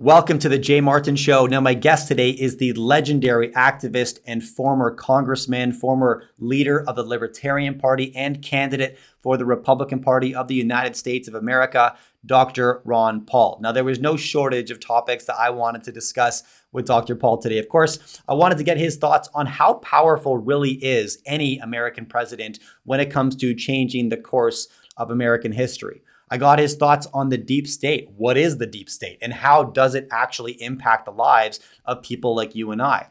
Welcome to the Jay Martin Show. Now, my guest today is the legendary activist and former congressman, former leader of the Libertarian Party, and candidate for the Republican Party of the United States of America, Dr. Ron Paul. Now, there was no shortage of topics that I wanted to discuss with Dr. Paul today. Of course, I wanted to get his thoughts on how powerful really is any American president when it comes to changing the course of American history. I got his thoughts on the deep state. What is the deep state and how does it actually impact the lives of people like you and I?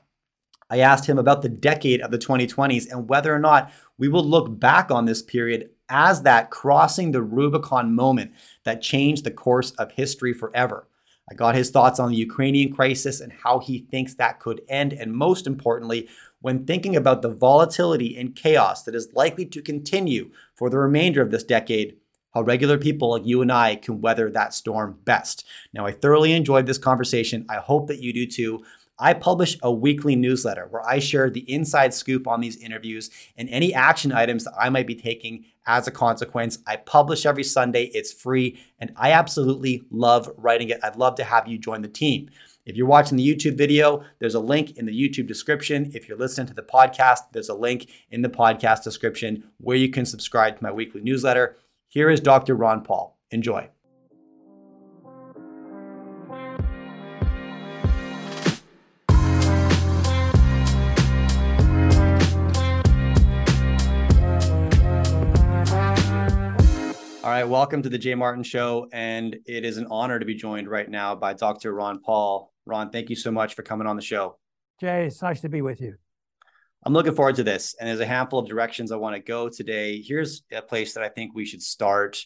I asked him about the decade of the 2020s and whether or not we will look back on this period as that crossing the Rubicon moment that changed the course of history forever. I got his thoughts on the Ukrainian crisis and how he thinks that could end. And most importantly, when thinking about the volatility and chaos that is likely to continue for the remainder of this decade, how regular people like you and I can weather that storm best. Now, I thoroughly enjoyed this conversation. I hope that you do too. I publish a weekly newsletter where I share the inside scoop on these interviews and any action items that I might be taking as a consequence. I publish every Sunday, it's free, and I absolutely love writing it. I'd love to have you join the team. If you're watching the YouTube video, there's a link in the YouTube description. If you're listening to the podcast, there's a link in the podcast description where you can subscribe to my weekly newsletter. Here is Dr. Ron Paul. Enjoy. All right, welcome to the Jay Martin Show. And it is an honor to be joined right now by Dr. Ron Paul. Ron, thank you so much for coming on the show. Jay, it's nice to be with you. I'm looking forward to this. And there's a handful of directions I want to go today. Here's a place that I think we should start.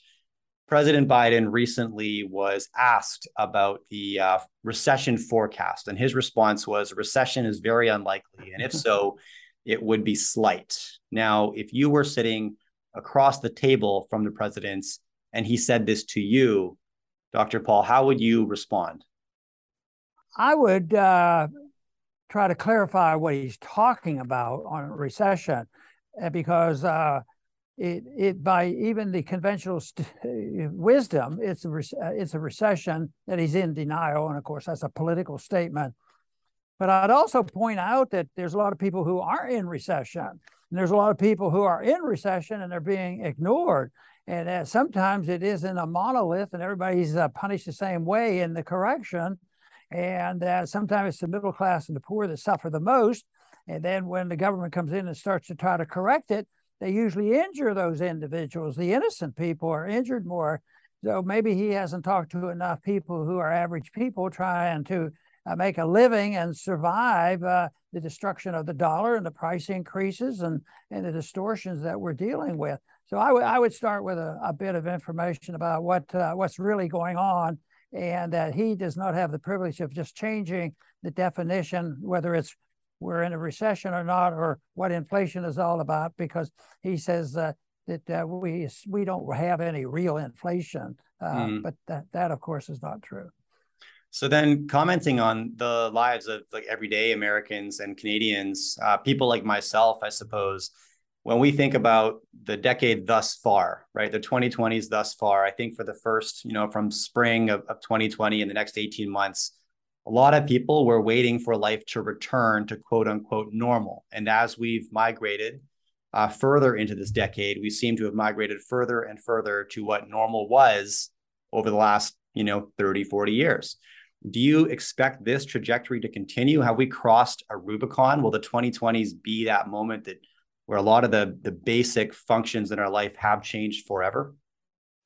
President Biden recently was asked about the uh, recession forecast, and his response was recession is very unlikely. And if so, it would be slight. Now, if you were sitting across the table from the president's and he said this to you, Dr. Paul, how would you respond? I would uh, try to clarify what he's talking about on recession, uh, because uh, it it by even the conventional st- wisdom, it's a re- uh, it's a recession that he's in denial, and of course that's a political statement. But I'd also point out that there's a lot of people who aren't in recession, and there's a lot of people who are in recession and they're being ignored. And uh, sometimes it isn't a monolith, and everybody's uh, punished the same way in the correction and uh, sometimes it's the middle class and the poor that suffer the most. And then when the government comes in and starts to try to correct it, they usually injure those individuals. The innocent people are injured more. So maybe he hasn't talked to enough people who are average people trying to uh, make a living and survive uh, the destruction of the dollar and the price increases and, and the distortions that we're dealing with. So I, w- I would start with a, a bit of information about what uh, what's really going on and that he does not have the privilege of just changing the definition, whether it's we're in a recession or not, or what inflation is all about, because he says uh, that uh, we we don't have any real inflation. Uh, mm. But that that of course is not true. So then, commenting on the lives of like everyday Americans and Canadians, uh, people like myself, I suppose when we think about the decade thus far, right, the 2020s thus far, I think for the first, you know, from spring of, of 2020 and the next 18 months, a lot of people were waiting for life to return to quote unquote normal. And as we've migrated uh, further into this decade, we seem to have migrated further and further to what normal was over the last, you know, 30, 40 years. Do you expect this trajectory to continue? Have we crossed a Rubicon? Will the 2020s be that moment that where a lot of the the basic functions in our life have changed forever?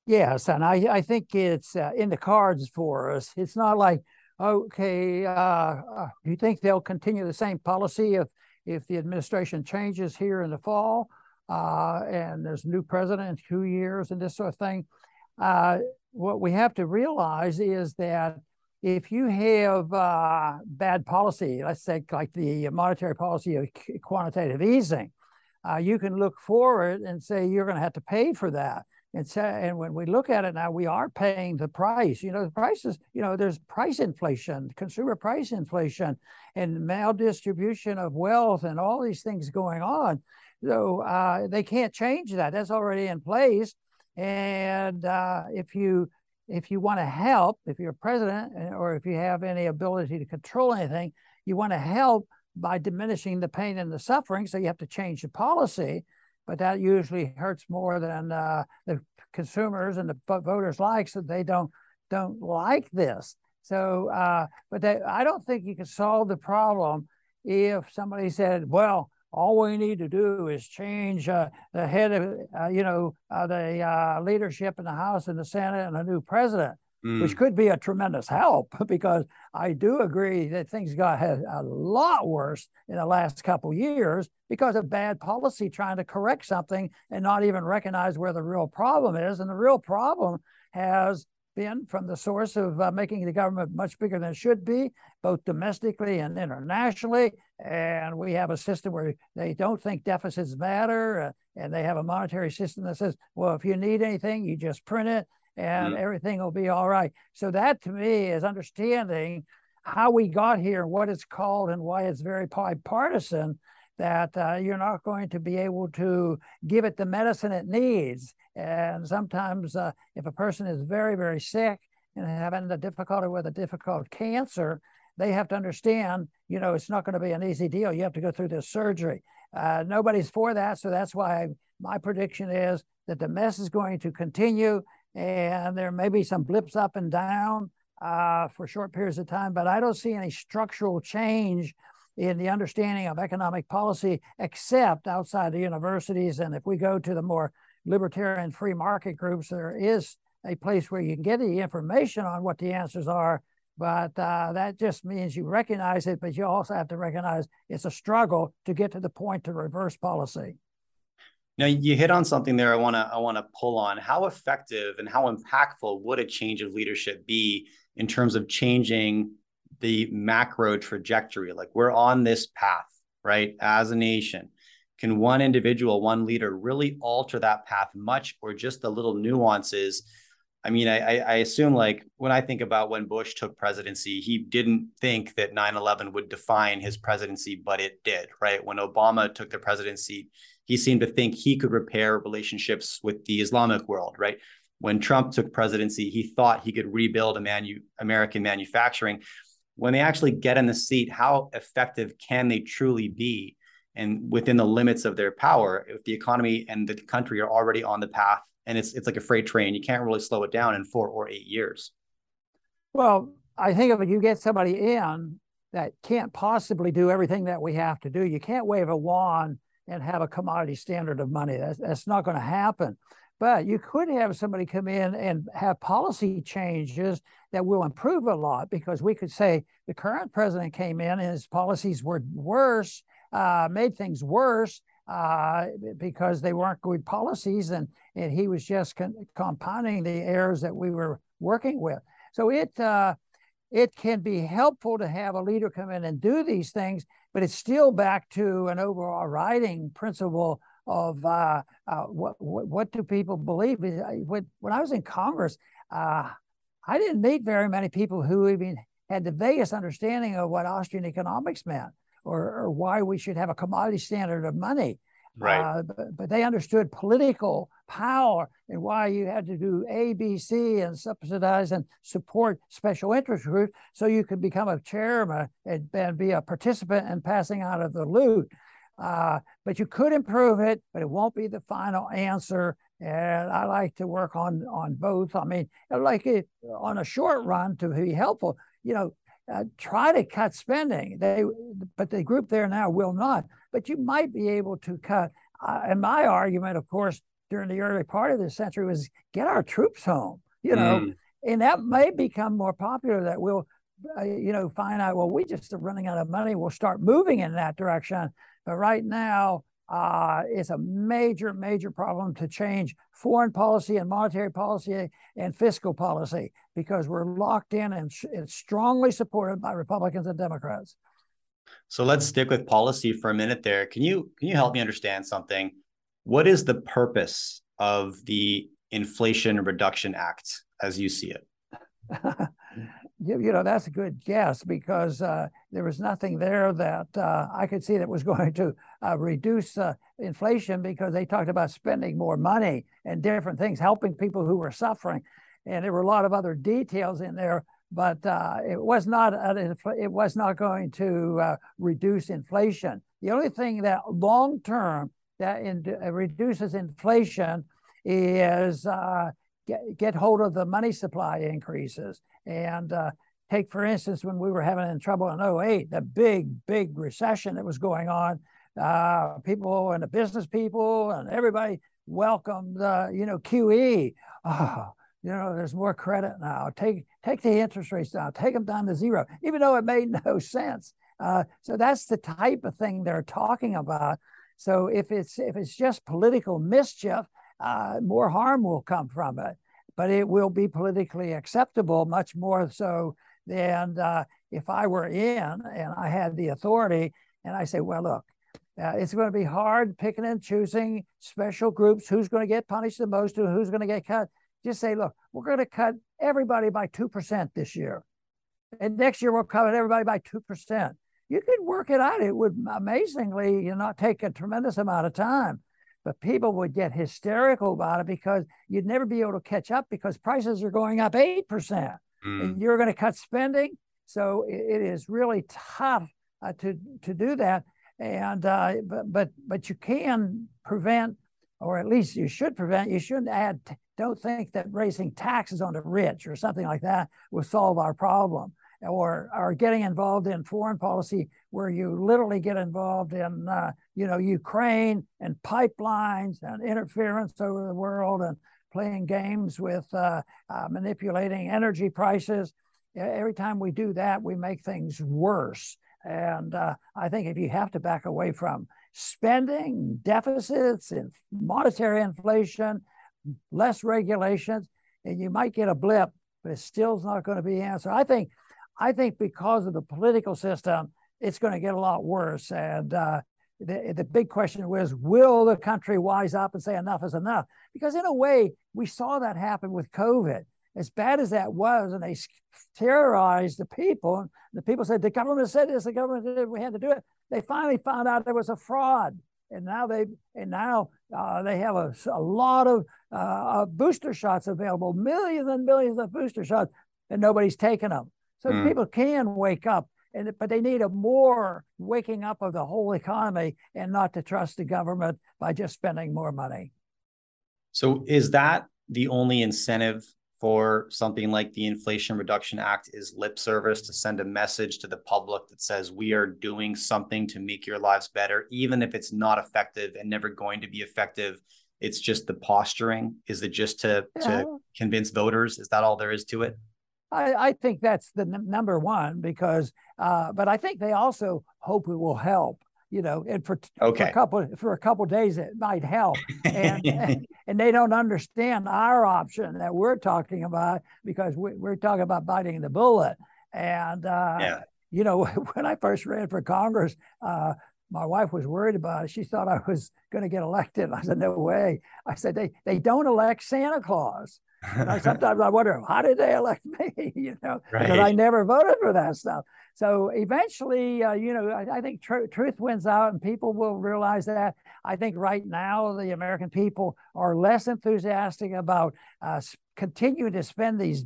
Yes, and I I think it's uh, in the cards for us. It's not like okay, uh, uh, do you think they'll continue the same policy if if the administration changes here in the fall uh, and there's a new president in two years and this sort of thing? Uh, what we have to realize is that if you have uh, bad policy, let's say like the monetary policy of quantitative easing, uh, you can look forward and say you're going to have to pay for that. And, so, and when we look at it now, we are paying the price. You know, the prices, you know, there's price inflation, consumer price inflation, and maldistribution of wealth and all these things going on. So uh, they can't change that. That's already in place. And uh, if you if you want to help, if you're president uh, or if you have any ability to control anything, you want to help by diminishing the pain and the suffering. So you have to change the policy, but that usually hurts more than uh, the consumers and the voters like. So they don't don't like this. So, uh, but they, I don't think you can solve the problem if somebody said, "Well, all we need to do is change uh, the head of, uh, you know, uh, the uh, leadership in the House and the Senate and a new president." Mm. Which could be a tremendous help because I do agree that things got a lot worse in the last couple years because of bad policy trying to correct something and not even recognize where the real problem is. And the real problem has been from the source of uh, making the government much bigger than it should be, both domestically and internationally. And we have a system where they don't think deficits matter, uh, and they have a monetary system that says, well, if you need anything, you just print it, and mm-hmm. everything will be all right. So that to me is understanding how we got here, what it's called, and why it's very bipartisan that uh, you're not going to be able to give it the medicine it needs. And sometimes, uh, if a person is very, very sick and having a difficulty with a difficult cancer, they have to understand, you know, it's not going to be an easy deal. You have to go through this surgery. Uh, nobody's for that. So that's why my prediction is that the mess is going to continue and there may be some blips up and down uh, for short periods of time, but I don't see any structural change in the understanding of economic policy, except outside the universities. And if we go to the more libertarian free market groups, there is a place where you can get the information on what the answers are. But uh, that just means you recognize it, but you also have to recognize it's a struggle to get to the point to reverse policy. Now you hit on something there. I want to I want to pull on how effective and how impactful would a change of leadership be in terms of changing the macro trajectory. Like we're on this path, right? As a nation, can one individual, one leader really alter that path much or just the little nuances? I mean, I, I assume like when I think about when Bush took presidency, he didn't think that 9 11 would define his presidency, but it did, right? When Obama took the presidency, he seemed to think he could repair relationships with the Islamic world, right? When Trump took presidency, he thought he could rebuild manu- American manufacturing when they actually get in the seat, how effective can they truly be? And within the limits of their power, if the economy and the country are already on the path and it's it's like a freight train, you can't really slow it down in four or eight years. Well, I think if you get somebody in that can't possibly do everything that we have to do, you can't wave a wand and have a commodity standard of money. That's, that's not going to happen. But you could have somebody come in and have policy changes that will improve a lot because we could say the current president came in and his policies were worse, uh, made things worse uh, because they weren't good policies and, and he was just con- compounding the errors that we were working with. So it, uh, it can be helpful to have a leader come in and do these things, but it's still back to an overriding principle of uh, uh, what, what, what do people believe? When, when I was in Congress, uh, I didn't meet very many people who even had the vaguest understanding of what Austrian economics meant or, or why we should have a commodity standard of money. Right. Uh, but, but, they understood political power and why you had to do A, B, C and subsidize and support special interest groups so you could become a chairman and, and be a participant in passing out of the loot. Uh, but you could improve it, but it won't be the final answer. And I like to work on on both. I mean, like it on a short run to be helpful. You know, uh, try to cut spending. They, but the group there now will not. But you might be able to cut. Uh, and my argument, of course, during the early part of this century was get our troops home. You know, mm. and that may become more popular. That we'll, uh, you know, find out. Well, we just are running out of money. We'll start moving in that direction. But right now, uh, it's a major, major problem to change foreign policy and monetary policy and fiscal policy because we're locked in and it's strongly supported by Republicans and Democrats. So let's stick with policy for a minute there. Can you can you help me understand something? What is the purpose of the Inflation Reduction Act as you see it? you, you know, that's a good guess because uh, there was nothing there that uh, I could see that was going to uh, reduce uh, inflation because they talked about spending more money and different things, helping people who were suffering. and there were a lot of other details in there, but uh, it was not a, it was not going to uh, reduce inflation. The only thing that long term that in, uh, reduces inflation is uh, get, get hold of the money supply increases. And uh, take for instance when we were having in trouble in 08 the big big recession that was going on uh, people and the business people and everybody welcomed you know QE oh, you know there's more credit now. Take take the interest rates down. Take them down to zero even though it made no sense. Uh, so that's the type of thing they're talking about so if it's if it's just political mischief uh, more harm will come from it but it will be politically acceptable much more so than uh, if I were in and I had the authority and I say, well, look, uh, it's going to be hard picking and choosing special groups, who's going to get punished the most, and who's going to get cut. Just say, look, we're going to cut everybody by 2% this year. And next year, we'll cut everybody by 2%. You could work it out. It would amazingly you know, take a tremendous amount of time. But people would get hysterical about it because you'd never be able to catch up because prices are going up 8%. Mm. And you're going to cut spending. So it, is really tough uh, to, to do that and uh, but but but you can prevent, or at least you should prevent. You shouldn't add. Don't think that raising taxes on the rich or something like that will solve our problem. Or, or getting involved in foreign policy where you literally get involved in, uh, you know, Ukraine and pipelines and interference over the world and playing games with uh, uh, manipulating energy prices. Every time we do that, we make things worse. And uh, I think if you have to back away from spending, deficits, and monetary inflation, less regulations, and you might get a blip, but it still not going to be answered. I think, I think because of the political system, it's going to get a lot worse. And uh, the, the big question was, will the country wise up and say enough is enough? Because in a way, we saw that happen with COVID as bad as that was, and they terrorized the people, and the people said, the government said this, the government said we had to do it. They finally found out there was a fraud. And now they and now uh, they have a, a lot of uh, booster shots available, millions and millions of booster shots, and nobody's taking them. So mm. people can wake up, and but they need a more waking up of the whole economy, and not to trust the government by just spending more money. So is that the only incentive for something like the Inflation Reduction Act is lip service to send a message to the public that says we are doing something to make your lives better, even if it's not effective and never going to be effective. It's just the posturing. Is it just to yeah. to convince voters? Is that all there is to it? I, I think that's the n- number one because, uh, but I think they also hope it will help you know, and for, okay. for a couple for a couple days it might help. And, and, and they don't understand our option that we're talking about because we, are talking about biting the bullet. And uh, yeah. you know, when I first ran for Congress, uh, my wife was worried about it. She thought I was going to get elected. I said, no way. I said, they, they don't elect Santa Claus. I, sometimes I wonder, how did they elect me? you know, right. because I never voted for that stuff. So eventually, uh, you know, I, I think tr- truth wins out and people will realize that. I think right now, the American people are less enthusiastic about uh, continuing to spend these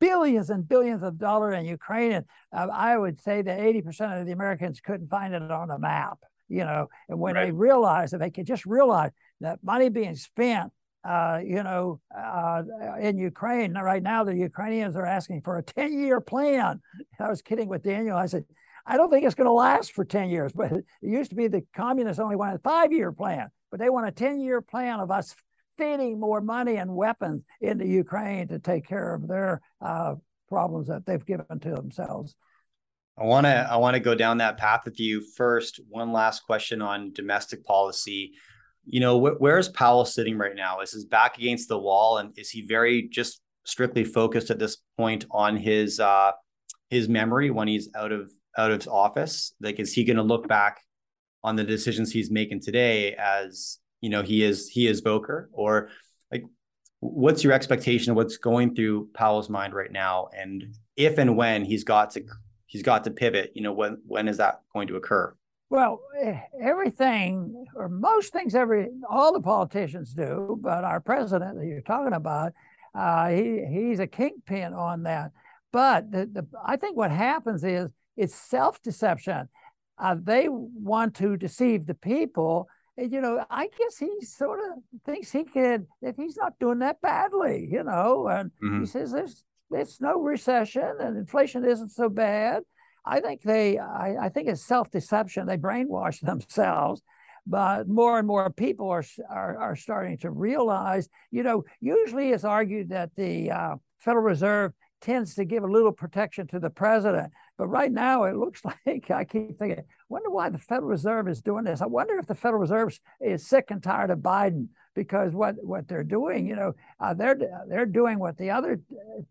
billions and billions of dollars in Ukraine. And uh, I would say that 80% of the Americans couldn't find it on the map, you know, and when right. they realize that they could just realize that money being spent uh, you know, uh, in Ukraine right now, the Ukrainians are asking for a 10 year plan. I was kidding with Daniel. I said, I don't think it's going to last for 10 years, but it used to be the communists only wanted a five year plan, but they want a 10 year plan of us feeding more money and weapons into Ukraine to take care of their uh, problems that they've given to themselves. I want to I want to go down that path with you. First, one last question on domestic policy you know, wh- where is Powell sitting right now? Is his back against the wall, and is he very just strictly focused at this point on his uh, his memory when he's out of out of office? Like, is he going to look back on the decisions he's making today as you know he is he is Volcker, or like what's your expectation of what's going through Powell's mind right now, and if and when he's got to he's got to pivot, you know, when when is that going to occur? Well, everything or most things, every all the politicians do, but our president that you're talking about, Uh, he he's a kingpin on that. But the, the I think what happens is it's self deception. Uh, they want to deceive the people. And, you know, I guess he sort of thinks he could that he's not doing that badly. You know, and mm-hmm. he says there's there's no recession and inflation isn't so bad. I think they I, I think it's self deception. They brainwash themselves but more and more people are, are, are starting to realize, you know, usually it's argued that the uh, Federal Reserve tends to give a little protection to the president. But right now, it looks like I keep thinking, wonder why the Federal Reserve is doing this. I wonder if the Federal Reserve is sick and tired of Biden because what, what they're doing, you know, uh, they're they're doing what the other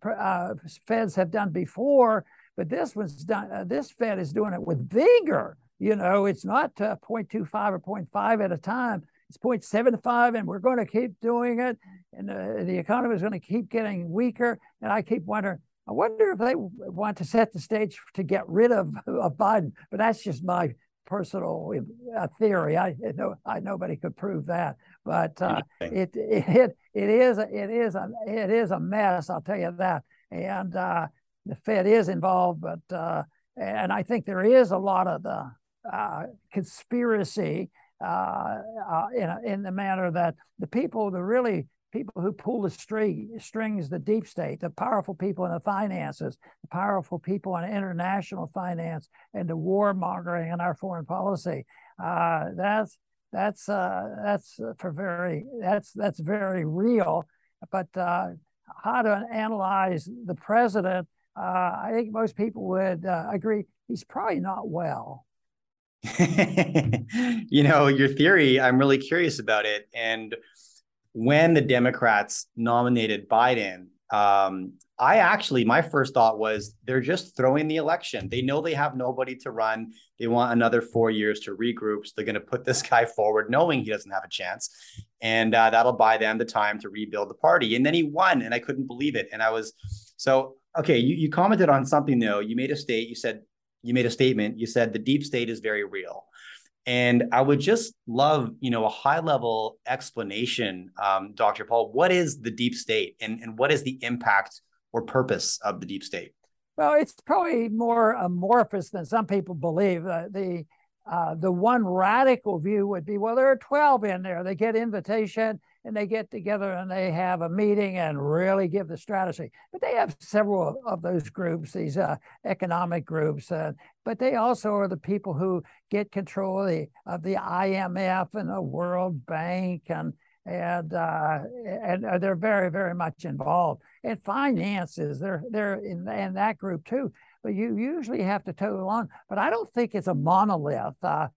uh, Feds have done before, but this was done. Uh, this Fed is doing it with vigor. You know, it's not uh, 0.25 or 0.5 at a time. It's 0.75, and we're going to keep doing it. And uh, the economy is going to keep getting weaker. And I keep wondering, I wonder if they want to set the stage to get rid of, of Biden. But that's just my personal uh, theory. I know I nobody could prove that, but uh, it it it is it is a it is a mess. I'll tell you that. And uh, the Fed is involved, but uh, and I think there is a lot of the uh, conspiracy uh, uh, in, a, in the manner that the people, the really people who pull the string, strings, the deep state, the powerful people in the finances, the powerful people in international finance, and the warmongering in our foreign policy. Uh, that's that's uh, that's for very that's that's very real. But uh, how to analyze the president? I think most people would agree he's probably not well. you know, your theory, I'm really curious about it. And when the Democrats nominated Biden, um, I actually, my first thought was they're just throwing the election. They know they have nobody to run. They want another four years to regroup. So they're going to put this guy forward, knowing he doesn't have a chance. And uh, that'll buy them the time to rebuild the party. And then he won, and I couldn't believe it. And I was so, okay, you, you commented on something, though. You made a state, you said you made a statement. You said the deep state is very real. And I would just love, you know, a high level explanation, um, Dr. Paul. What is the deep state, and and what is the impact or purpose of the deep state? Well, it's probably more amorphous than some people believe. Uh, the uh, the one radical view would be, well, there are twelve in there. They get invitation, and they get together and they have a meeting and really give the strategy. But they have several of those groups, these uh, economic groups, uh, but they also are the people who get control of the, of the IMF and the World Bank and and uh, and uh, they're very very much involved. And finances, they're they're in, in that group too. But you usually have to toe along. But I don't think it's a monolith. Uh,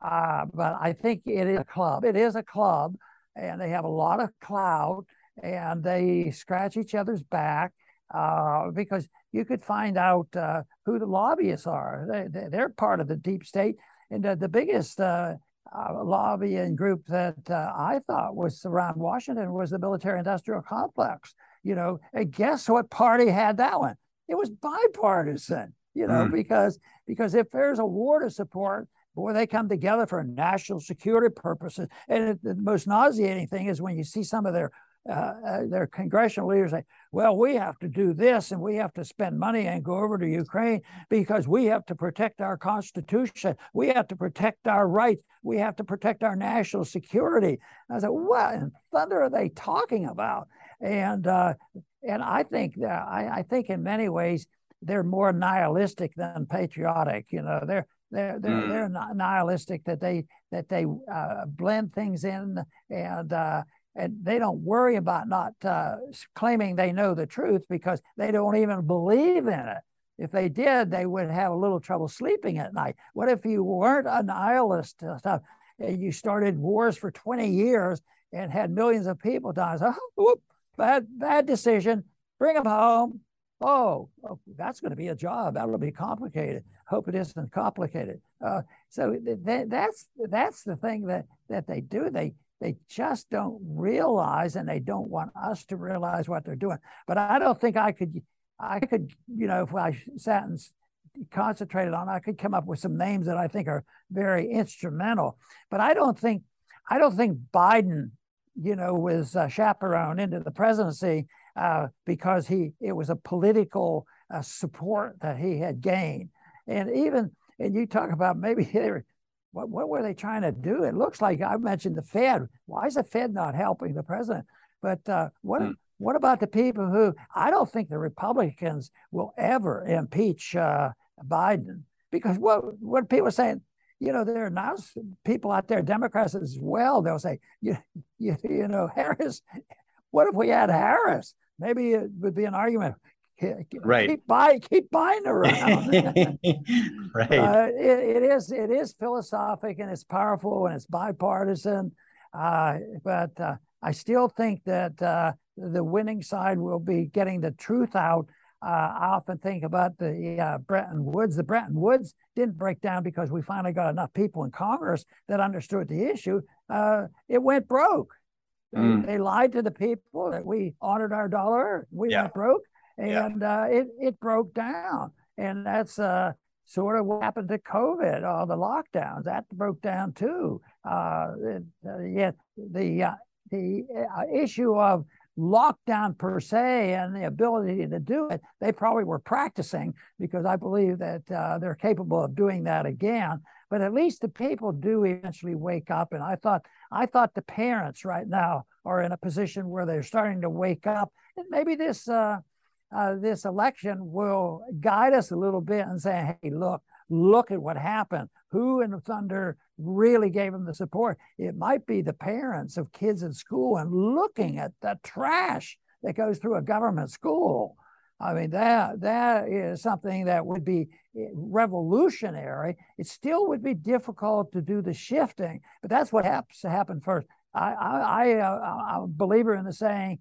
uh, but I think it is a club. It is a club and they have a lot of clout and they scratch each other's back uh, because you could find out uh, who the lobbyists are. They, they're part of the deep state. And the, the biggest uh, uh lobbying group that uh, I thought was around Washington was the military industrial complex. You know, and guess what party had that one? It was bipartisan, you know, mm. because because if there's a war to support, boy, they come together for national security purposes. And it, the most nauseating thing is when you see some of their uh, uh, their congressional leaders say, well, we have to do this and we have to spend money and go over to Ukraine because we have to protect our Constitution. We have to protect our rights. We have to protect our national security. I said, what in thunder are they talking about? And uh, and I think that I, I think in many ways they're more nihilistic than patriotic. You know, they're they're they're, mm. they're nihilistic that they that they uh, blend things in and uh, and they don't worry about not uh, claiming they know the truth because they don't even believe in it. If they did, they would have a little trouble sleeping at night. What if you weren't a nihilist stuff? You started wars for 20 years and had millions of people die. So, whoop, bad, bad decision. Bring them home. Oh, oh that's going to be a job. That'll be complicated hope it isn't complicated. Uh, so th- that's that's the thing that that they do. They they just don't realize, and they don't want us to realize what they're doing. But I don't think I could I could you know if I sat and concentrated on, I could come up with some names that I think are very instrumental. But I don't think I don't think Biden, you know, was uh, chaperone into the presidency. uh, because he it was a political uh, support that he had gained. And even and you talk about maybe what what were they trying to do? It looks like I mentioned the Fed. Why is the Fed not helping the president? But uh, what hmm. what about the people who I don't think the Republicans will ever impeach uh, Biden because what what people are saying you know, there are now people out there, Democrats as well. They'll say, you, you, you know, Harris. What if we had Harris? Maybe it would be an argument. Right. Keep Biden, keep Biden around. right. Uh, it, it is it is philosophic and it's powerful and it's bipartisan. Uh, but uh, I still think that uh, the winning side will be getting the truth out uh, I often think about the uh, Bretton Woods. The Bretton Woods didn't break down because we finally got enough people in Congress that understood the issue. Uh, it went broke. Mm. They, they, lied to the people that we honored our dollar. We yeah. went broke, and yeah. Uh, it it broke down. And that's uh, sort of what happened to COVID. All the lockdowns that broke down too. Uh, yet the the issue of lockdown per se and the ability to do it, they probably were practicing because I believe that uh, they're capable of doing that again. But at least the people do eventually wake up. And I thought, I thought the parents right now are in a position where they're starting to wake up. And maybe this uh, uh, this election will guide us a little bit and say, hey, look, look at what happened. Who in the Thunder really gave them the support? It might be the parents of kids in school and looking at the trash that goes through a government school. I mean, that that is something that would be eh, revolutionary. It still would be difficult to do the shifting, but that's what has to happen first. I, I, I, uh, I'm a believer in the saying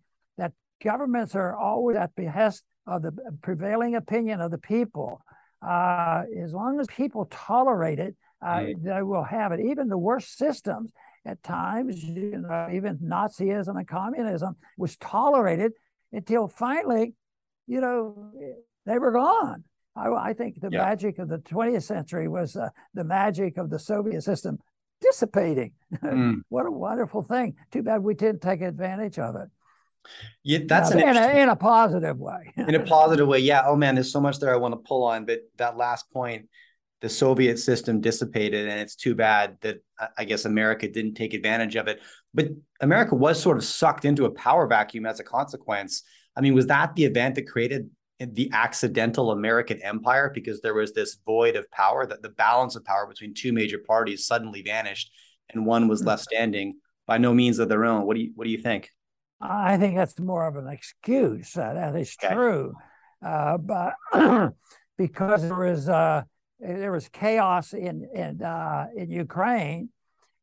governments are always at behest of the prevailing opinion of the people uh, as long as people tolerate it, uh, mm. they will have it. Even the worst systems at times, you know, even Nazism and communism was tolerated until finally, you know, they were gone. I, I think the yeah. magic of the 20th century was uh, the magic of the Soviet system dissipating. Mm. what a wonderful thing. Too bad we didn't take advantage of it. Yeah, that's in, a, in a positive way. in a positive way, yeah. Oh man, there's so much there I want to pull on, but that last point, the Soviet system dissipated, and it's too bad that I guess America didn't take advantage of it. But America was sort of sucked into a power vacuum as a consequence. I mean, was that the event that created the accidental American empire because there was this void of power that the balance of power between two major parties suddenly vanished and one was hmm. left standing by no means of their own. What do you what do you think? I think that's more of an excuse. Uh, that is okay. true, uh, but because there was uh, there was chaos in in uh, in Ukraine,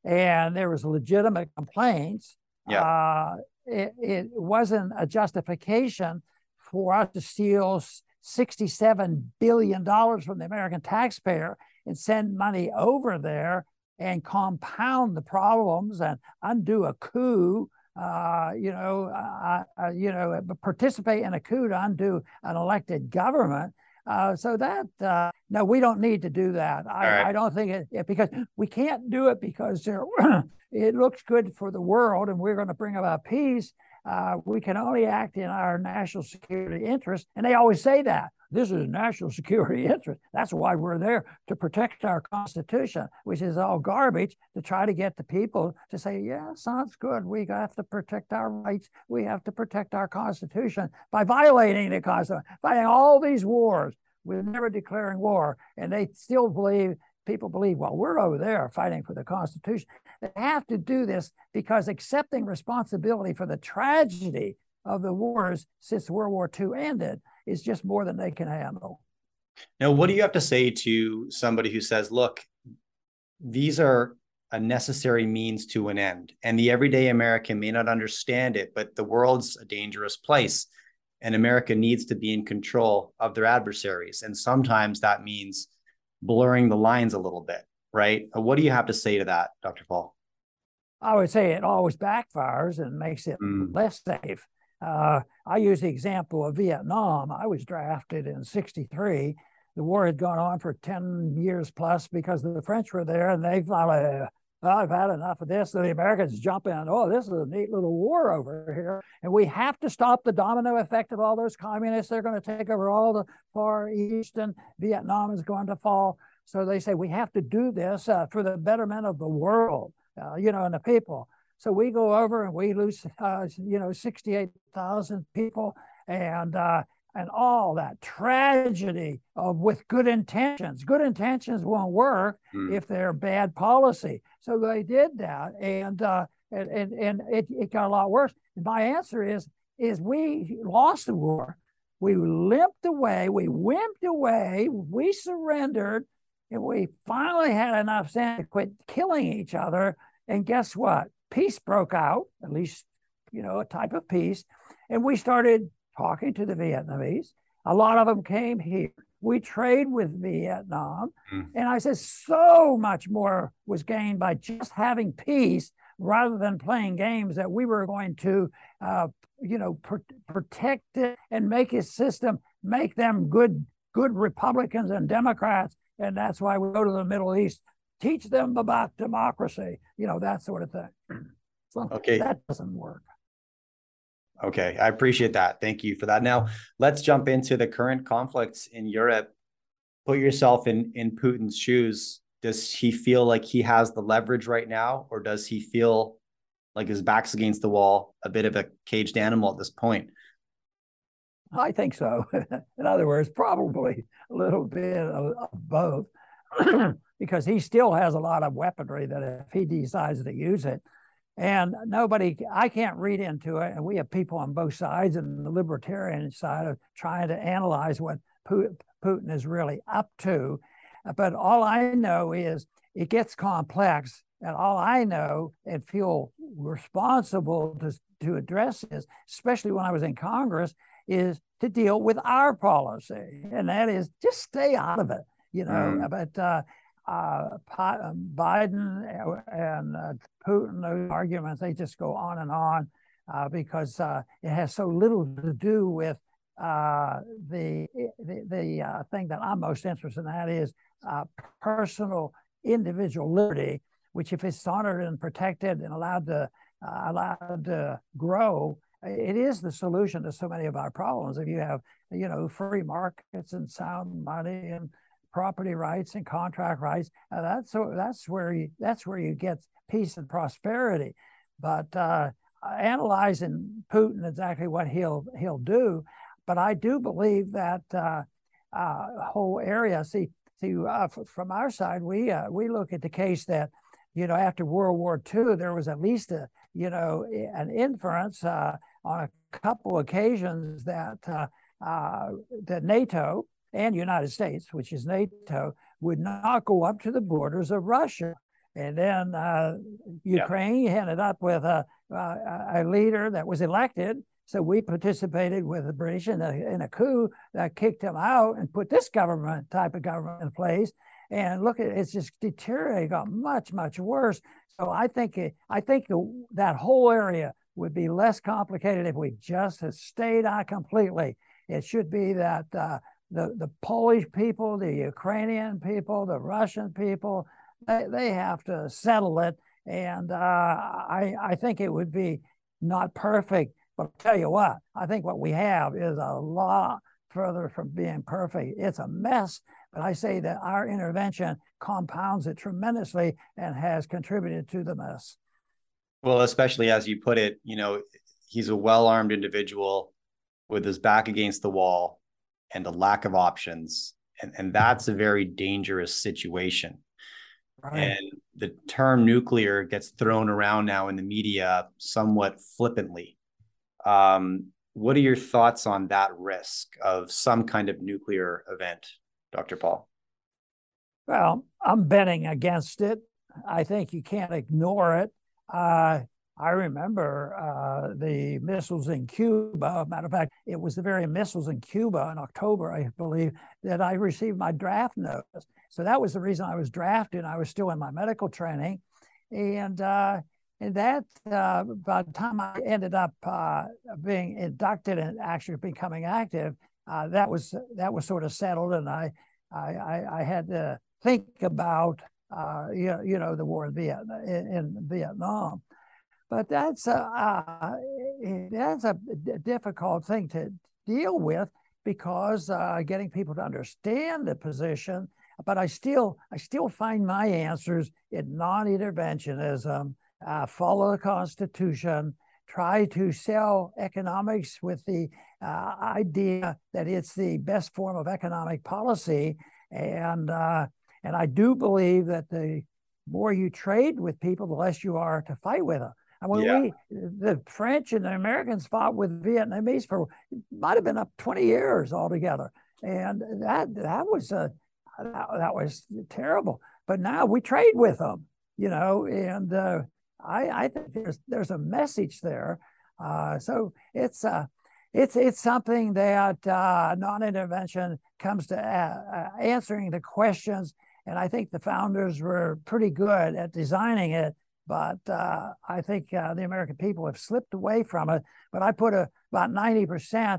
and there was legitimate complaints. Yeah. Uh, it, it wasn't a justification for us to steal sixty-seven billion dollars from the American taxpayer and send money over there and compound the problems and undo a coup uh, you know, uh, uh, you know, participate in a coup to undo an elected government. Uh, so that uh, no, we don't need to do that. I, right. I don't think it, it, because we can't do it because it looks good for the world, and we're going to bring about peace. Uh, we can only act in our national security interest, and they always say that. This is a national security interest. That's why we're there to protect our Constitution, which is all garbage, to try to get the people to say, yeah, sounds good. We have to protect our rights. We have to protect our Constitution by violating the Constitution, fighting all these wars. We're never declaring war. And they still believe, people believe, well, we're over there fighting for the Constitution. They have to do this because accepting responsibility for the tragedy of the wars since World War II ended is just more than they can handle. Now, what do you have to say to somebody who says, look, these are a necessary means to an end, and the everyday American may not understand it, but the world's a dangerous place, and America needs to be in control of their adversaries. And sometimes that means blurring the lines a little bit, right? What do you have to say to that, Dr. Paul? I would say it always backfires and makes it mm. less safe. Uh, I use the example of Vietnam. I was drafted in 63. The war had gone on for 10 years plus because the French were there and they finally oh, I've had enough of this. The Americans jump in, oh, this is a neat little war over here. And we have to stop the domino effect of all those communists. They're going to take over all the Far East, and Vietnam is going to fall. So they say we have to do this uh, for the betterment of the world, uh, you know, and the people. So we go over and we lose, uh, you know, 68,000 people. And uh, and all that tragedy of with good intentions. Good intentions won't work mm. if they're bad policy. So they did that, and uh, and and, and it, it got a lot worse. And my answer is is we lost the war. We limped away. We wimped away. We surrendered, and we finally had enough sense to quit killing each other. And guess what? Peace broke out. At least you know a type of peace, and we started talking to the Vietnamese. A lot of them came here. We trade with Vietnam. Mm. And I said, so much more was gained by just having peace rather than playing games that we were going to, uh, you know, pr- protect it and make his system, make them good, good Republicans and Democrats. And that's why we go to the Middle East, teach them about democracy, you know, that sort of thing. So okay. that doesn't work. Okay, I appreciate that. Thank you for that. Now, let's jump into the current conflicts in Europe. Put yourself in in Putin's shoes. Does he feel like he has the leverage right now, or does he feel like his back's against the wall, a bit of a caged animal at this point? I think so. in other words, probably a little bit of, of both, because he still has a lot of weaponry that if he decides to use it, and nobody, I can't read into it. And we have people on both sides and the libertarian side of trying to analyze what Putin is really up to. But all I know is it gets complex. And all I know and feel responsible to, to address is, especially when I was in Congress, is to deal with our policy. And that is just stay out of it, you know. Mm. But uh, uh, um, Biden and uh, Putin, those arguments, they just go on and on uh, because uh, it has so little to do with uh, the the, the uh, thing that I'm most interested in. That is personal individual liberty, which if it's honored and protected and allowed to allowed to grow, it is the solution to so many of our problems. If you have, you know, free markets and sound money and property rights and contract rights. Uh, that's so that's where you that's where you get peace and prosperity. But uh, analyzing Putin exactly what he'll he'll do, but I do believe that uh, uh whole area. See, see, uh, from our side, we uh, we look at the case that you know after World War II, there was at least a you know an inference on a couple occasions that that NATO and United States, which is NATO, would not go up to the borders of Russia. And then uh, Ukraine yeah. ended up with a, a, a, leader that was elected. So we participated with the British in a, in a coup that kicked him out and put this government type of government in place. And look, it's just deteriorated, got much, much worse. So I think it, I think the, that whole area would be less complicated if we just had stayed out completely. It should be that uh, the, the Polish people, the Ukrainian people, the Russian people, they, they have to settle it. And uh, I, I think it would be not perfect, but I'll tell you what, I think what we have is a lot further from being perfect. It's a mess, but I say that our intervention compounds it tremendously and has contributed to the mess. Well, especially as you put it, you know, he's a well armed individual with his back against the wall and a lack of options. And, and that's a very dangerous situation. Right. And the term nuclear gets thrown around now in the media somewhat flippantly. Um, what are your thoughts on that risk of some kind of nuclear event, Dr. Paul? Well, I'm betting against it. I think you can't ignore it. Uh, I remember uh, the missiles in Cuba. Matter of fact, it was the very missiles in Cuba in October, I believe, that I received my draft notice. So that was the reason I was drafted. I was still in my medical training, and uh, and that uh, by the time I ended up uh, being inducted and actually becoming active, uh, that was that was sort of settled, and I I, I had to think about uh, you, know, you know, the war in, Vietnam, in, in Vietnam. But that's a, uh, that's a difficult thing to deal with because uh, getting people to understand the position. But I still, I still find my answers in non-interventionism, uh, follow the Constitution, try to sell economics with the uh, idea that it's the best form of economic policy, and uh, and I do believe that the more you trade with people, the less you are to fight with them. And when yeah. we, the French and the Americans fought with Vietnamese for might have been up 20 years altogether, and that that was a that, that was terrible. But now we trade with them, you know, and uh, I I think there's there's a message there. Uh, so it's uh, it's it's something that uh, non-intervention comes to uh, uh, answering the questions, and I think the founders were pretty good at designing it but uh, I think uh, the American people have slipped away from it. But I put a, about 90%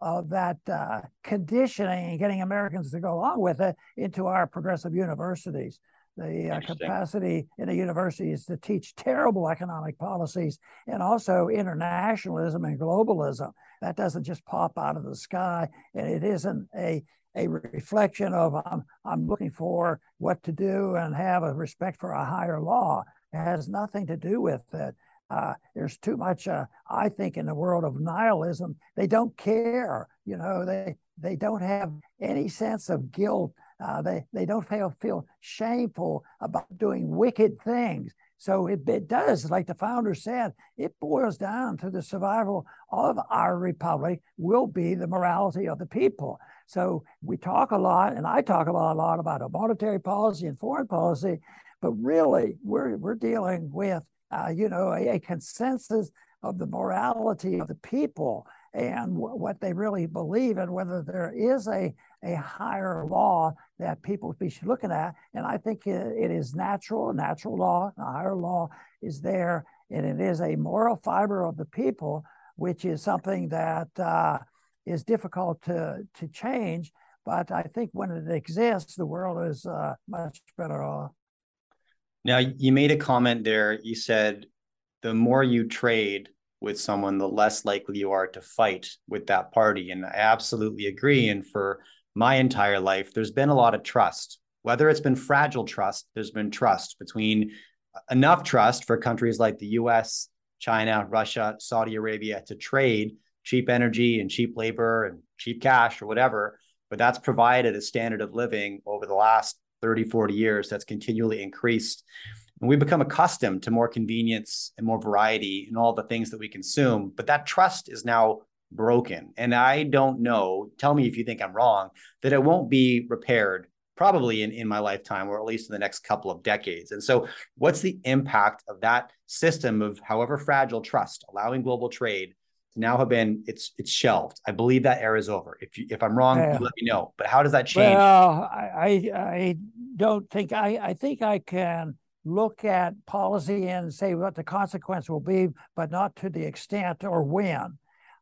of that uh, conditioning and getting Americans to go along with it into our progressive universities. The uh, capacity in the universities to teach terrible economic policies and also internationalism and globalism. That doesn't just pop out of the sky, and it isn't a a reflection of I'm, I'm looking for what to do and have a respect for a higher law. Has nothing to do with it. Uh, there's too much, uh, I think, in the world of nihilism. They don't care. You know, they they don't have any sense of guilt. Uh, they they don't feel feel shameful about doing wicked things. So it, it does, like the founder said, it boils down to the survival of our republic will be the morality of the people. So we talk a lot, and I talk about a lot about a monetary policy and foreign policy, but really, we're we're dealing with uh, you know a, a, consensus of the morality of the people and w- what they really believe, and whether there is a a higher law that people be looking at. And I think it, it is natural, natural law, a higher law is there, and it is a moral fiber of the people, which is something that uh, is difficult to to change. But I think when it exists, the world is uh, much better off. Now, you made a comment there. You said the more you trade with someone, the less likely you are to fight with that party. And I absolutely agree. And for my entire life, there's been a lot of trust. Whether it's been fragile trust, there's been trust between enough trust for countries like the US, China, Russia, Saudi Arabia to trade cheap energy and cheap labor and cheap cash or whatever. But that's provided a standard of living over the last 30, 40 years that's continually increased. And we become accustomed to more convenience and more variety in all the things that we consume. But that trust is now broken. And I don't know, tell me if you think I'm wrong, that it won't be repaired probably in, in my lifetime or at least in the next couple of decades. And so, what's the impact of that system of however fragile trust, allowing global trade now have been it's it's shelved. I believe that era is over. If you, if I'm wrong, uh, let me know. But how does that change? Well, I I don't think I I think I can look at policy and say what the consequence will be, but not to the extent or when.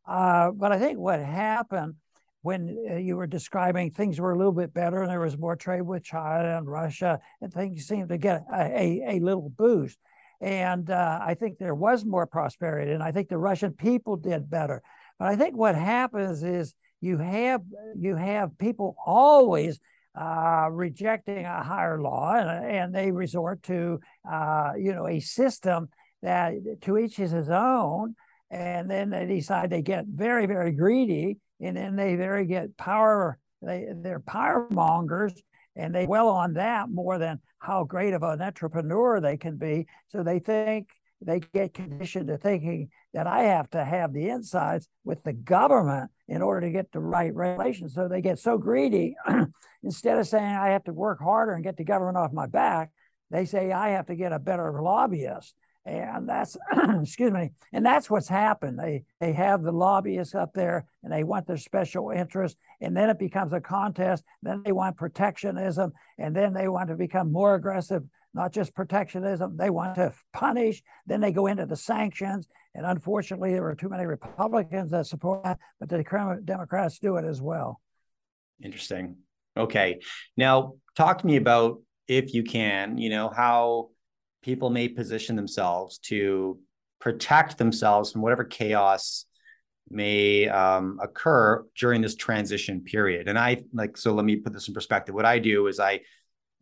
Uh, but I think what happened when uh, you were describing things were a little bit better and there was more trade with China and Russia, and things seemed to get a, a, a little boost. And uh, I think there was more prosperity, and I think the Russian people did better. But I think what happens is you have you have people always uh, rejecting a higher law, and, and they resort to uh, you know a system that to each is his own, and then they decide they get very very greedy, and then they very get power. They they're power mongers, and they dwell on that more than how great of an entrepreneur they can be. So they think they get conditioned to thinking that I have to have the insides with the government in order to get the right regulations. So they get so greedy. Instead of saying I have to work harder and get the government off my back, they say I have to get a better lobbyist and that's excuse me and that's what's happened they they have the lobbyists up there and they want their special interest and then it becomes a contest then they want protectionism and then they want to become more aggressive not just protectionism they want to punish then they go into the sanctions and unfortunately there are too many republicans that support that but the democrats do it as well interesting okay now talk to me about if you can, you know, how people may position themselves to protect themselves from whatever chaos may um, occur during this transition period. And I like, so let me put this in perspective. What I do is I,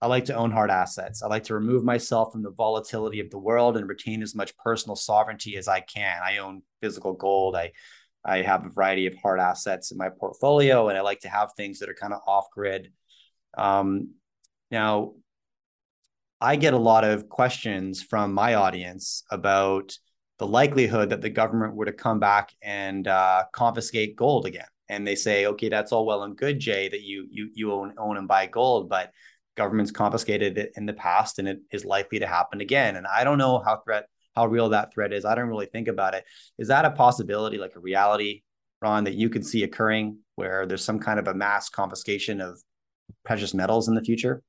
I like to own hard assets. I like to remove myself from the volatility of the world and retain as much personal sovereignty as I can. I own physical gold. I, I have a variety of hard assets in my portfolio, and I like to have things that are kind of off grid. Um, now, I get a lot of questions from my audience about the likelihood that the government were to come back and uh, confiscate gold again. And they say, okay, that's all well and good, Jay, that you you you own own and buy gold, but government's confiscated it in the past, and it is likely to happen again. And I don't know how threat how real that threat is. I don't really think about it. Is that a possibility, like a reality, Ron, that you could see occurring where there's some kind of a mass confiscation of precious metals in the future?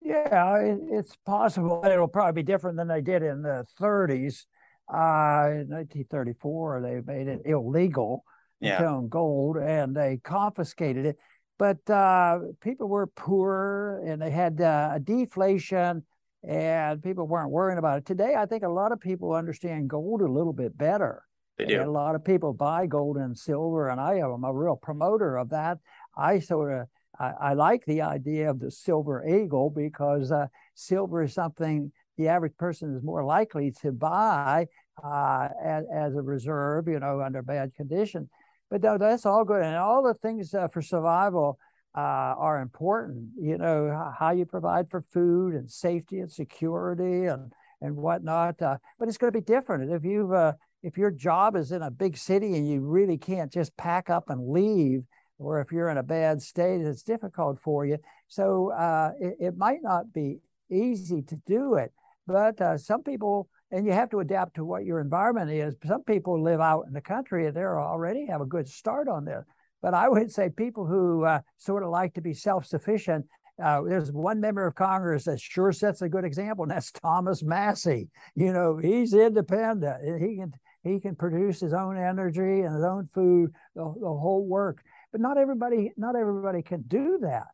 Yeah, it's possible. It'll probably be different than they did in the 30s uh, in 1934, they made it illegal yeah. to own gold and they confiscated it. But uh, people were poor and they had uh, a deflation and people weren't worrying about it. Today, I think a lot of people understand gold a little bit better. They do. And a lot of people buy gold and silver, and I am a real promoter of that. I sort of I, I like the idea of the silver eagle because uh, silver is something the average person is more likely to buy uh, as, as, a reserve, you know, under bad conditions. But no, that's all good. And all the things uh, for survival uh, are important, you know, how you provide for food and safety and security and, and whatnot. Uh, but it's going to be different. If you've, uh, if your job is in a big city and you really can't just pack up and leave, or if you're in a bad state, it's difficult for you. So uh, it, it might not be easy to do it. But uh, some people, and you have to adapt to what your environment is. Some people live out in the country and they're already have a good start on this. But I would say people who uh, sort of like to be self-sufficient. Uh, there's one member of Congress that sure sets a good example, and that's Thomas Massie. You know, he's independent. He can he can produce his own energy and his own food, the, the whole work. But not everybody not everybody can do that.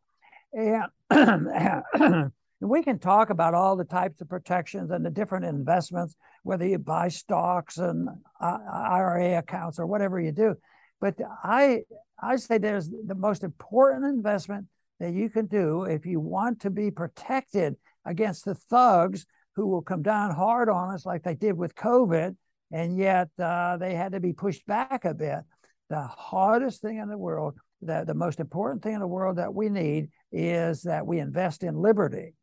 And And we can talk about all the types of protections and the different investments, whether you buy stocks and uh, IRA accounts or whatever you do. But I, I say there's the most important investment that you can do if you want to be protected against the thugs who will come down hard on us like they did with COVID, and yet uh, they had to be pushed back a bit. The hardest thing in the world, the, the most important thing in the world that we need is that we invest in liberty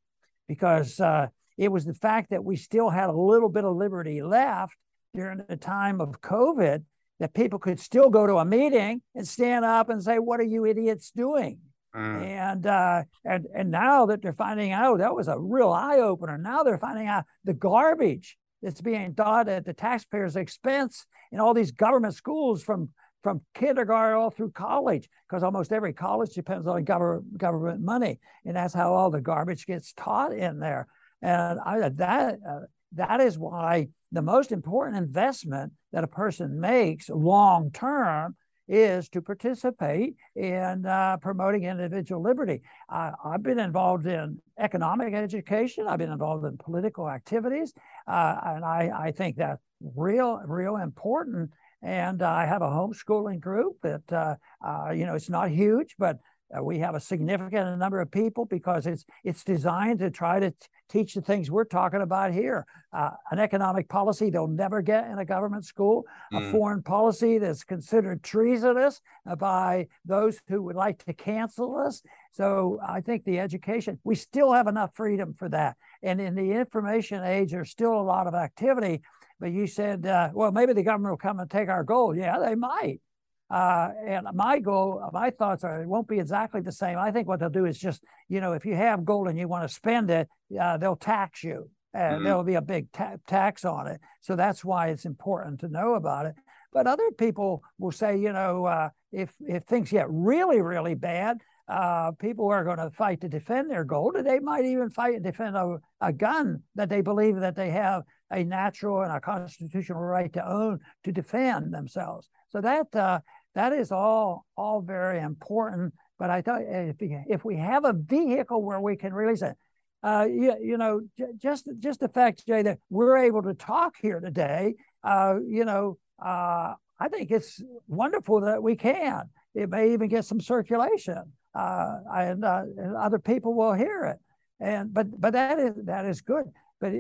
because uh, it was the fact that we still had a little bit of liberty left during the time of COVID that people could still go to a meeting and stand up and say, "What are you idiots doing?" Mm. And uh, and and now that they're finding out that was a real eye opener. Now they're finding out the garbage that's being taught at the taxpayers' expense in all these government schools from from kindergarten all through college, because almost every college depends on government government money, and that's how all the garbage gets taught in there. And I, that uh, that is why the most important investment that a person makes long term is to participate in uh, promoting individual liberty. Uh, I've been involved in economic education. I've been involved in political activities, uh, and I, I think that's real, real important and uh, I have a homeschooling group that, uh, uh, you know, it's not huge, but uh, we have a significant number of people because it's it's designed to try to t- teach the things we're talking about here. Uh, an economic policy they'll never get in a government school, mm. a foreign policy that's considered treasonous by those who would like to cancel us. So I think the education we still have enough freedom for that, and in the information age, there's still a lot of activity but you said, uh, well, maybe the government will come and take our gold. Yeah, they might. Uh, and my goal, my thoughts are it won't be exactly the same. I think what they'll do is just, you know, if you have gold and you want to spend it, uh, they'll tax you. And mm-hmm. there'll be a big ta- tax on it. So that's why it's important to know about it. But other people will say, you know, uh, if if things get really, really bad, uh, people are going to fight to defend their gold. and They might even fight and defend a, a gun that they believe that they have a natural and a constitutional right to own to defend themselves. So that uh, that is all all very important. But I thought if, if we have a vehicle where we can release it, uh, you, you know, j- just just the fact, Jay, that we're able to talk here today, uh, you know, uh, I think it's wonderful that we can. It may even get some circulation, uh, and, uh, and, other people will hear it. And but but that is that is good. But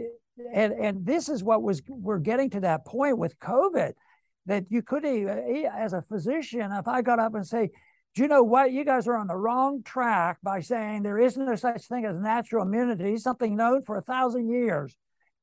and and this is what was we're getting to that point with COVID that you could as a physician, if I got up and say, do you know what? You guys are on the wrong track by saying there isn't no such thing as natural immunity, something known for a thousand years.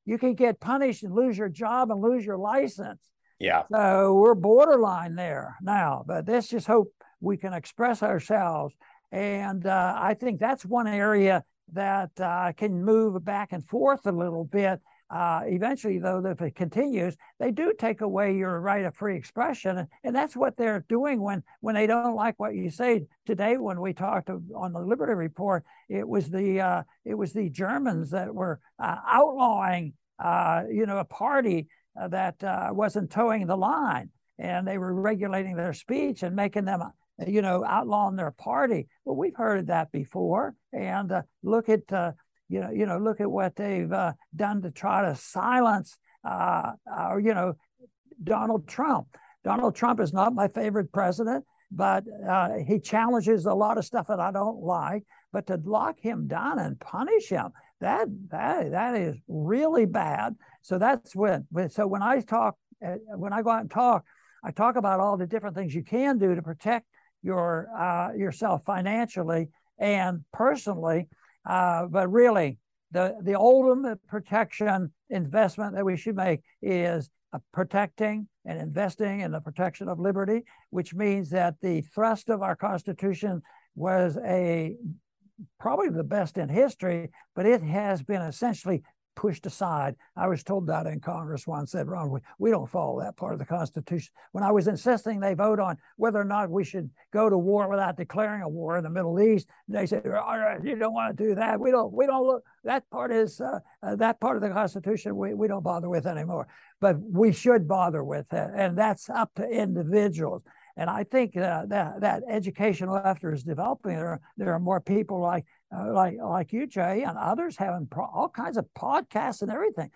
You can get punished and lose your job and lose your license. Yeah. So we're borderline there now, but let's just hope we can express ourselves. And uh, I think that's one area that uh, can move back and forth a little bit. Uh, eventually, though, if it continues, they do take away your right of free expression, and that's what they're doing when when they don't like what you say. Today, when we talked on the Liberty Report, it was the uh, it was the Germans that were uh, outlawing, uh, you know, a party uh, that wasn't towing the line, and they were regulating their speech and making them, you know, outlawing their party. Well, we've heard of that before, and uh, look at, uh, you know, you know, look at what they've uh, done to try to silence, or you know, Donald Trump. Donald Trump is not my favorite president, but he challenges a lot of stuff that I don't like. But to lock him down and punish him, that that that is really bad. So that's when. So when I talk, uh, when I go out and talk, I talk about all the different things you can do to protect your uh, yourself financially and personally. Uh, but really, the the ultimate protection investment that we should make is protecting and investing in the protection of liberty, which means that the thrust of our Constitution was a probably the best in history, but it has been essentially pushed aside. I was told that in Congress once said, Ron, we, we don't follow that part of the Constitution. When I was insisting they vote on whether or not we should go to war without declaring a war in the Middle East, they said, all right, you don't want to do that. We don't, we don't look, that part is, uh, uh, that part of the Constitution we, we don't bother with anymore. But we should bother with it. And that's up to individuals. And I think uh, that that educational effort is developing. There there are more people like uh, like like you, Jay, and others having pro- all kinds of podcasts and everything.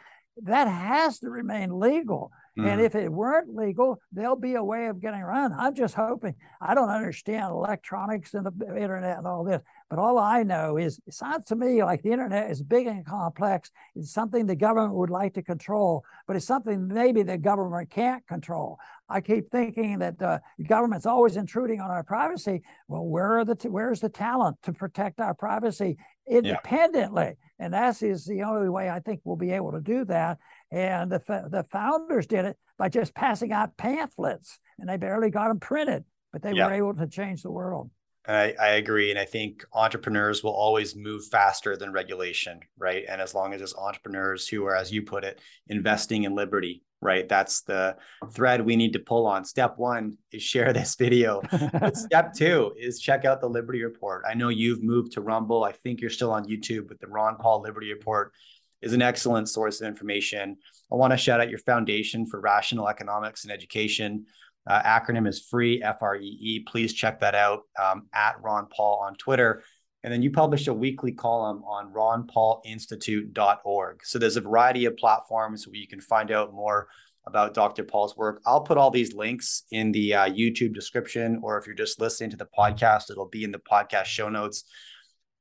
That has to remain legal. Mm-hmm. And if it weren't legal, there'll be a way of getting around. I'm just hoping. I don't understand electronics and the internet and all this, but all I know is it sounds to me like the internet is big and complex. It's something the government would like to control, but it's something maybe the government can't control. I keep thinking that uh, the government's always intruding on our privacy. Well, where are the t- where's the talent to protect our privacy independently? Yeah. And that is the only way I think we'll be able to do that. And the the founders did it by just passing out pamphlets, and they barely got them printed, but they yeah. were able to change the world. I, I, agree. And I think entrepreneurs will always move faster than regulation, right? And as long as it's entrepreneurs who are, as you put it, investing in liberty, right? That's the thread we need to pull on. Step one is share this video. step two is check out the Liberty Report. I know you've moved to Rumble. I think you're still on YouTube, but the Ron Paul Liberty Report is an excellent source of information. I want to shout out your Foundation for Rational Economics and Education. Uh, acronym is free, F R E E. Please check that out um, at Ron Paul on Twitter. And then you published a weekly column on ronpaulinstitute.org. So there's a variety of platforms where you can find out more about Dr. Paul's work. I'll put all these links in the uh, YouTube description, or if you're just listening to the podcast, it'll be in the podcast show notes.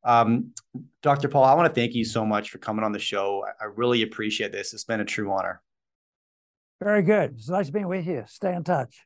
Um, Dr. Paul, I want to thank you so much for coming on the show. I, I really appreciate this. It's been a true honor. Very good. It's nice being with you. Stay in touch.